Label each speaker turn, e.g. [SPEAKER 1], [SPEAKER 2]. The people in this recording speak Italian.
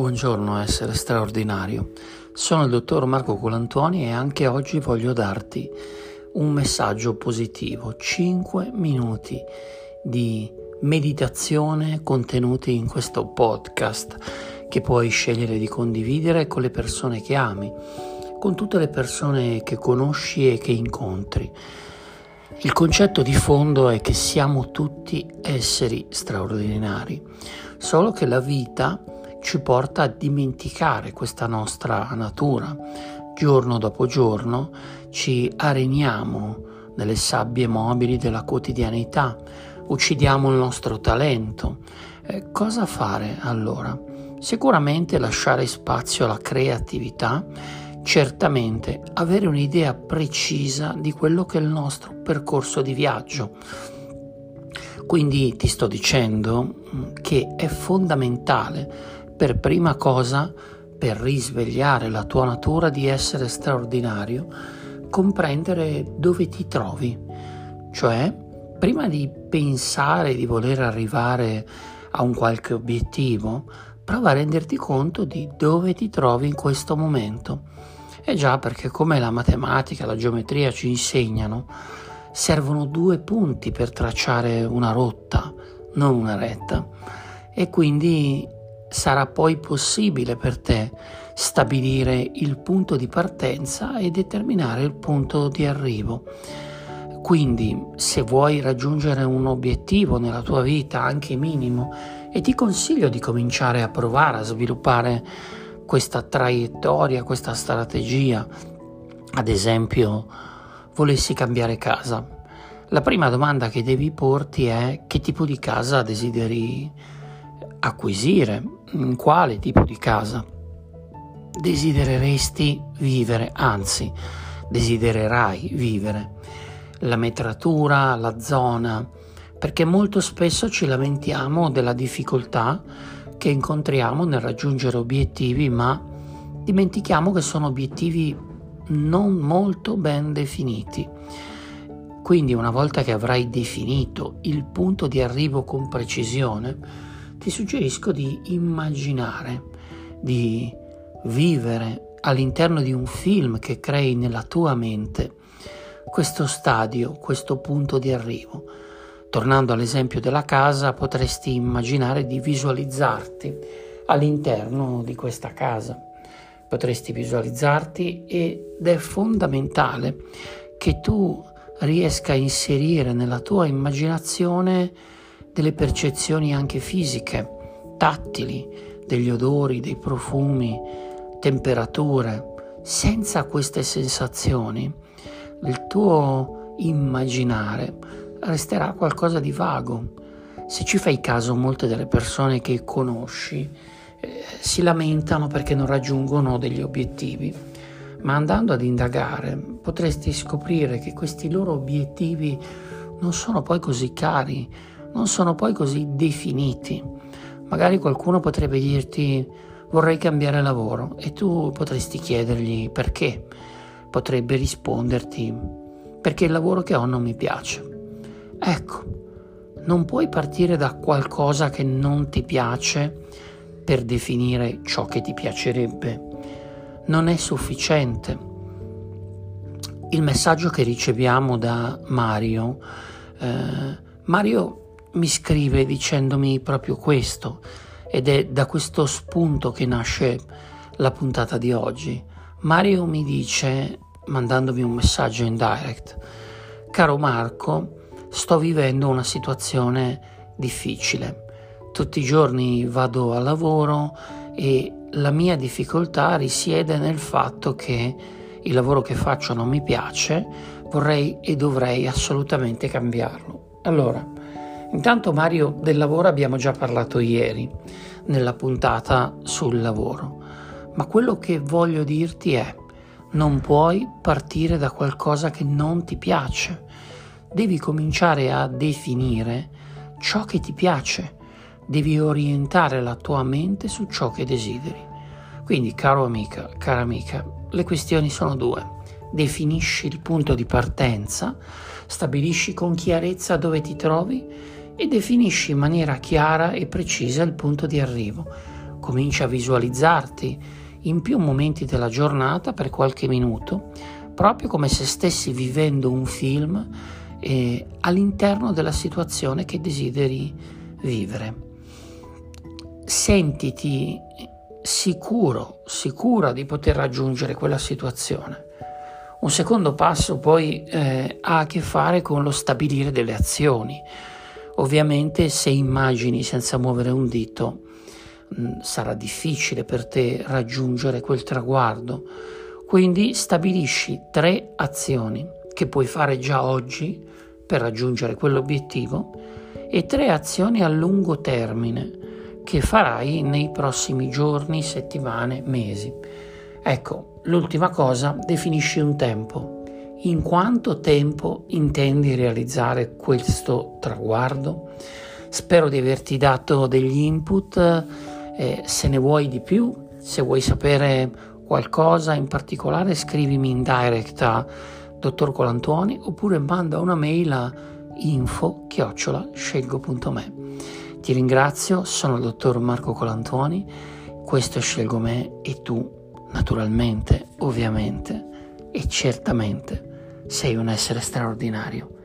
[SPEAKER 1] Buongiorno essere straordinario. Sono il dottor Marco Colantuoni e anche oggi voglio darti un messaggio positivo. 5 minuti di meditazione contenuti in questo podcast che puoi scegliere di condividere con le persone che ami, con tutte le persone che conosci e che incontri. Il concetto di fondo è che siamo tutti esseri straordinari, solo che la vita ci porta a dimenticare questa nostra natura. Giorno dopo giorno ci areniamo nelle sabbie mobili della quotidianità, uccidiamo il nostro talento. Eh, cosa fare allora? Sicuramente lasciare spazio alla creatività, certamente avere un'idea precisa di quello che è il nostro percorso di viaggio. Quindi ti sto dicendo mm, che è fondamentale per prima cosa, per risvegliare la tua natura di essere straordinario, comprendere dove ti trovi. Cioè, prima di pensare di voler arrivare a un qualche obiettivo, prova a renderti conto di dove ti trovi in questo momento. E già perché come la matematica, la geometria ci insegnano, servono due punti per tracciare una rotta, non una retta. E quindi sarà poi possibile per te stabilire il punto di partenza e determinare il punto di arrivo. Quindi, se vuoi raggiungere un obiettivo nella tua vita, anche minimo, e ti consiglio di cominciare a provare a sviluppare questa traiettoria, questa strategia, ad esempio, volessi cambiare casa. La prima domanda che devi porti è che tipo di casa desideri acquisire, in quale tipo di casa desidereresti vivere, anzi desidererai vivere, la metratura, la zona, perché molto spesso ci lamentiamo della difficoltà che incontriamo nel raggiungere obiettivi, ma dimentichiamo che sono obiettivi non molto ben definiti. Quindi una volta che avrai definito il punto di arrivo con precisione, ti suggerisco di immaginare, di vivere all'interno di un film che crei nella tua mente questo stadio, questo punto di arrivo. Tornando all'esempio della casa, potresti immaginare di visualizzarti all'interno di questa casa. Potresti visualizzarti ed è fondamentale che tu riesca a inserire nella tua immaginazione delle percezioni anche fisiche, tattili, degli odori, dei profumi, temperature. Senza queste sensazioni, il tuo immaginare resterà qualcosa di vago. Se ci fai caso, molte delle persone che conosci eh, si lamentano perché non raggiungono degli obiettivi, ma andando ad indagare potresti scoprire che questi loro obiettivi non sono poi così cari, non sono poi così definiti. Magari qualcuno potrebbe dirti vorrei cambiare lavoro e tu potresti chiedergli perché. Potrebbe risponderti perché il lavoro che ho non mi piace. Ecco, non puoi partire da qualcosa che non ti piace per definire ciò che ti piacerebbe. Non è sufficiente. Il messaggio che riceviamo da Mario, eh, Mario mi scrive dicendomi proprio questo ed è da questo spunto che nasce la puntata di oggi. Mario mi dice, mandandomi un messaggio in direct, caro Marco, sto vivendo una situazione difficile. Tutti i giorni vado al lavoro e la mia difficoltà risiede nel fatto che il lavoro che faccio non mi piace, vorrei e dovrei assolutamente cambiarlo. Allora, Intanto Mario del lavoro abbiamo già parlato ieri nella puntata sul lavoro, ma quello che voglio dirti è non puoi partire da qualcosa che non ti piace, devi cominciare a definire ciò che ti piace, devi orientare la tua mente su ciò che desideri. Quindi, caro amica, cara amica, le questioni sono due. Definisci il punto di partenza, stabilisci con chiarezza dove ti trovi e definisci in maniera chiara e precisa il punto di arrivo. comincia a visualizzarti in più momenti della giornata per qualche minuto, proprio come se stessi vivendo un film eh, all'interno della situazione che desideri vivere. Sentiti sicuro, sicura di poter raggiungere quella situazione. Un secondo passo poi eh, ha a che fare con lo stabilire delle azioni. Ovviamente se immagini senza muovere un dito mm, sarà difficile per te raggiungere quel traguardo, quindi stabilisci tre azioni che puoi fare già oggi per raggiungere quell'obiettivo e tre azioni a lungo termine che farai nei prossimi giorni, settimane, mesi. Ecco, l'ultima cosa, definisci un tempo. In quanto tempo intendi realizzare questo traguardo? Spero di averti dato degli input, eh, se ne vuoi di più, se vuoi sapere qualcosa in particolare scrivimi in direct a dottor Colantuoni oppure manda una mail a info scelgo.me. Ti ringrazio, sono il dottor Marco Colantuoni, questo Scelgo Me e tu, naturalmente, ovviamente e certamente sei un essere straordinario.